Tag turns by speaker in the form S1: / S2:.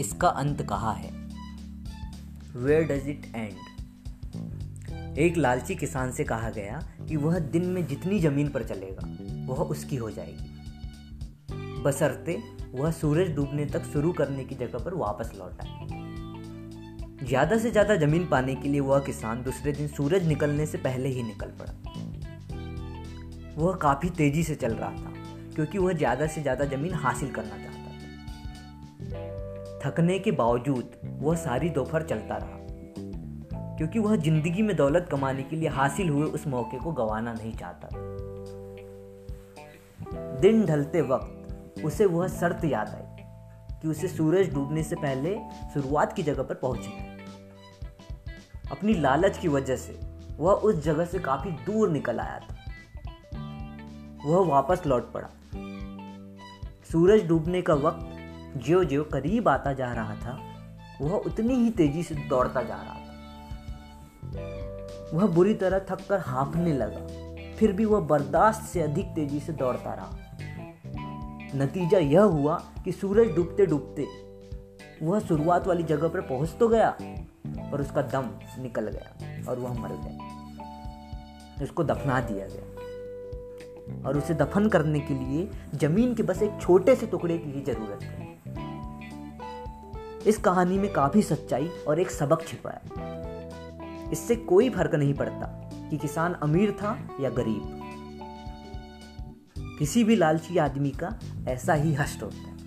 S1: इसका अंत कहाँ है? वेयर डज इट एंड एक लालची किसान से कहा गया कि वह दिन में जितनी ज़मीन पर चलेगा, वह उसकी हो जाएगी। बसरते वह सूरज डूबने तक शुरू करने की जगह पर वापस लौट आए। ज़्यादा से ज़्यादा ज़मीन पाने के लिए वह किसान दूसरे दिन सूरज निकलने से पहले ही निकल पड़ा। वह काफ़ी तेज़ी से चल रहा था, क्योंकि वह ज़्यादा से ज़्यादा ज़मीन हासिल करना चाहता थकने के बावजूद वह सारी दोपहर चलता रहा। क्योंकि वह ज़िंदगी में दौलत कमाने के लिए हासिल हुए उस मौके को गंवाना नहीं चाहता। दिन ढलते वक्त उसे वह शर्त याद आई कि उसे सूरज डूबने से पहले शुरुआत की जगह पर पहुँचना अपनी लालच की वजह से वह उस जगह से काफ़ी दूर निकल आया था। वह वापस लौट पड़ा। सूरज डूबने का वक्त ज्यो ज्यो करीब आता जा रहा था, वह उतनी ही तेज़ी से दौड़ता जा रहा था। वह बुरी तरह थक कर हाँफने लगा, फिर भी वह बर्दाश्त से अधिक तेज़ी से दौड़ता रहा। नतीजा यह हुआ कि सूरज डूबते डूबते वह शुरुआत वाली जगह पर पहुँच तो गया, पर उसका दम निकल गया और वह मर गया। उसको दफना दिया गया और उसे दफन करने के लिए ज़मीन के बस एक छोटे से टुकड़े की ही ज़रूरत है इस कहानी में काफ़ी सच्चाई और एक सबक छिपा है। इससे कोई फ़र्क नहीं पड़ता कि किसान अमीर था या गरीब। किसी भी लालची आदमी का ऐसा ही हष्ट होता